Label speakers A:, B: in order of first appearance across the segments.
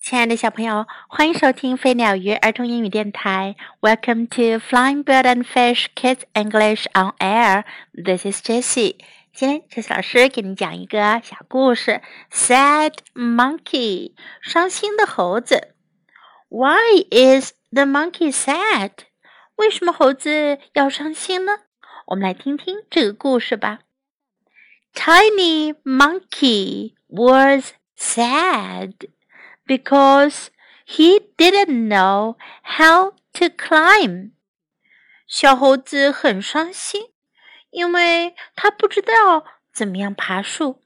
A: 亲爱的小朋友，欢迎收听飞鸟鱼儿童英语电台。Welcome to Flying Bird and Fish Kids English on Air. This is Jessie. 今天，Jessie 老师给你讲一个小故事：Sad Monkey，伤心的猴子。Why is the monkey sad？为什么猴子要伤心呢？我们来听听这个故事吧。Tiny monkey was sad because he didn't know how to climb. 小猴子很伤心，因为他不知道怎么样爬树。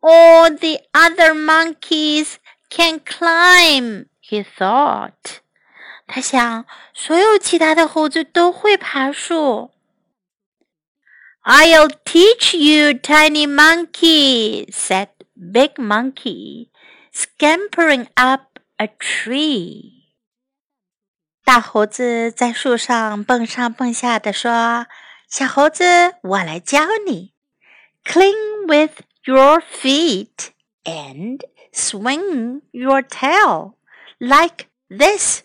A: All the other monkeys can climb, he thought. 他想，所有其他的猴子都会爬树。 I'll teach you, tiny monkey, said Big Monkey, scampering up a tree. 大猴子在树上蹦上蹦下的说：“小猴子，我来教你。Cling with your feet and swing your tail like this。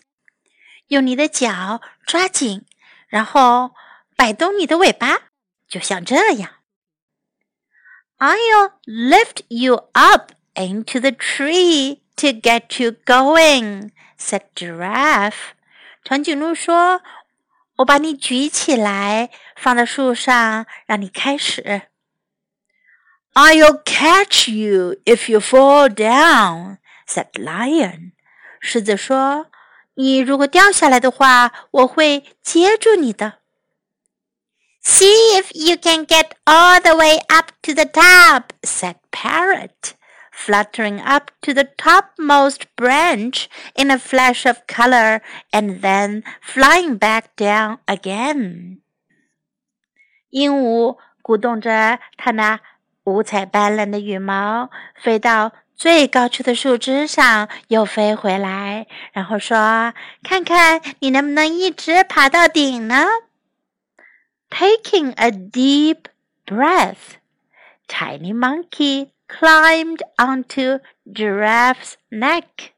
A: 用你的脚抓紧，然后摆动你的尾巴。” 就像这样。I'll lift you up into the tree to get you going," said Giraffe. 长颈鹿说：“我把你举起来，放在树上，让你开始。”
B: I'll catch you if you fall down," said Lion.
A: 狮子说：“你如果掉下来的话，我会接住你的。”
C: See if you can get all the way up to the top, said Parrot, fluttering up to the topmost branch in a flash of color and then flying back down again.
A: 鹦鹉鼓动着它那五彩斑斓的羽毛，飞到最高处的树枝上，又飞回来，然后说：“看看你能不能一直爬到顶呢？” Taking a deep breath, Tiny Monkey climbed onto Giraffe's neck.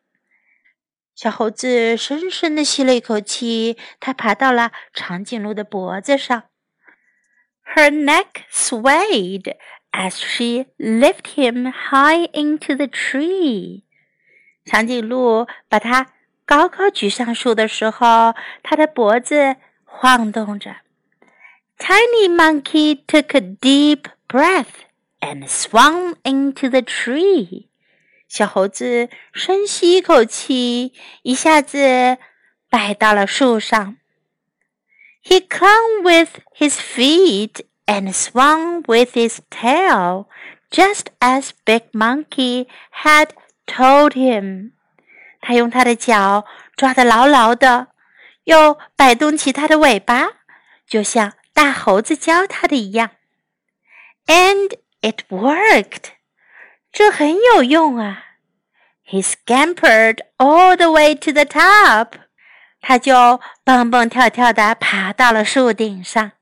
A: 小猴子深深地吸了一口气，它爬到了长颈鹿的脖子上。Her neck swayed as she lifted him high into the tree. 长颈鹿把它高高举上树的时候，它的脖子晃动着。 Tiny Monkey took a deep breath and swung into the tree. 小猴子深吸一口气，一下子摆到了树上。He clung with his feet and swung with his tail, just as Big Monkey had told him. 他用他的脚抓得牢牢的，又摆动起他的尾巴，就像大猴子教他的一样，and it worked，这很有用啊。He scampered all the way to the top，他就蹦蹦跳跳的爬到了树顶上。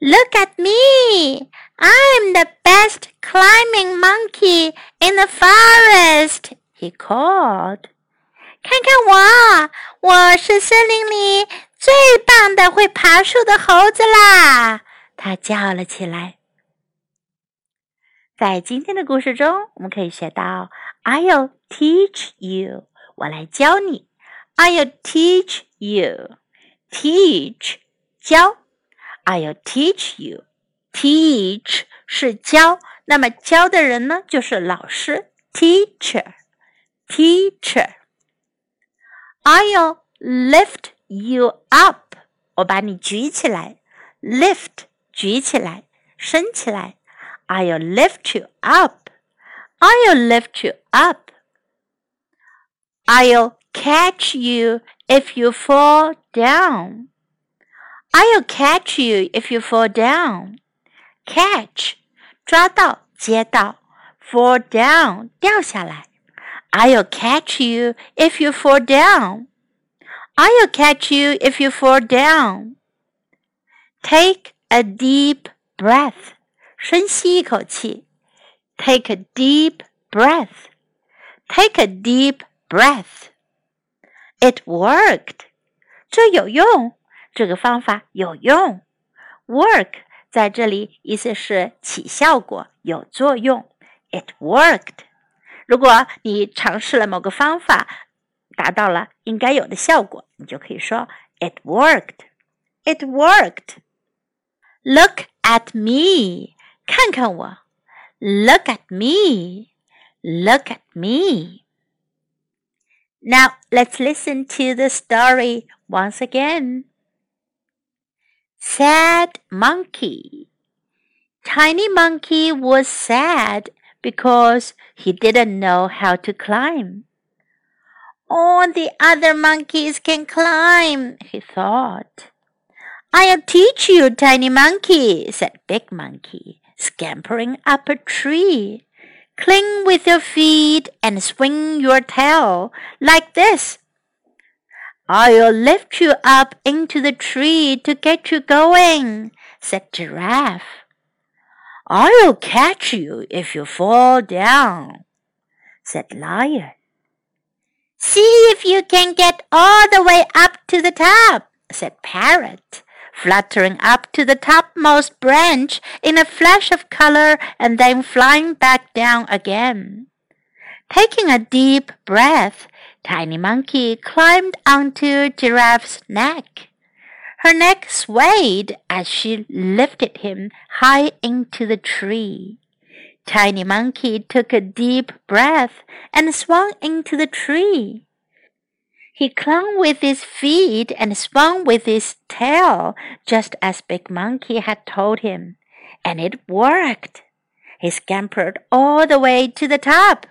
C: Look at me! I'm the best climbing monkey in the forest, he called. 看看我，我是森林里 最棒的会爬树的猴子啦！
A: 他叫了起来。在今天的故事中，我们可以学到：“I'll teach you，我来教你。”“I'll teach you，teach 教。”“I'll teach you，teach 是教，那么教的人呢，就是老师，teacher，teacher。”“I'll lift。” you up，我把你举起来，lift 举起来，升起来。I'll lift you up. I'll lift you up. I'll catch you if you fall down. I'll catch you if you fall down. Catch 抓到接到，fall down 掉下来。I'll catch you if you fall down. I'll catch you if you fall down. Take a deep breath. 深吸一口气。 Take a deep breath. Take a deep breath. It worked. 这有用，这个方法有用。Work 在这里意思是起效果、有作用。It worked。如果你尝试了某个方法， 达到了应该有的效果，你就可以说 It worked. It worked. Look at me. 看看我。Look at me. Look at me. Now let's listen to the story once again. Sad monkey. Tiny monkey was sad because he didn't know how to climb. All the other monkeys can climb, he thought. I'll teach you, tiny monkey, said Big Monkey, scampering up a tree. Cling with your feet and swing your tail like this. I'll lift you up into the tree to get you going, said Giraffe. I'll catch you if you fall down, said Lion. See if you can get all the way up to the top, said Parrot, fluttering up to the topmost branch in a flash of color and then flying back down again. Taking a deep breath, Tiny Monkey climbed onto Giraffe's neck. Her neck swayed as she lifted him high into the tree. Tiny Monkey took a deep breath and swung into the tree. He clung with his feet and swung with his tail, just as Big Monkey had told him, and it worked. He scampered all the way to the top.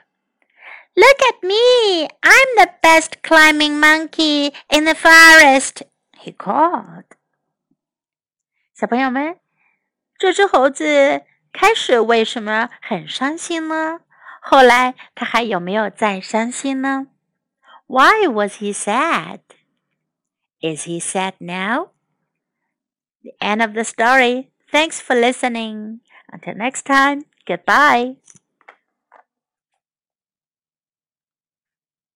A: Look at me! I'm the best climbing monkey in the forest, he called. 小朋友们，这只猴子 开始为什么很伤心呢？后来他还有没有再伤心呢？why was he sad? Is he sad now? The end of the story. Thanks for listening. Until next time, goodbye.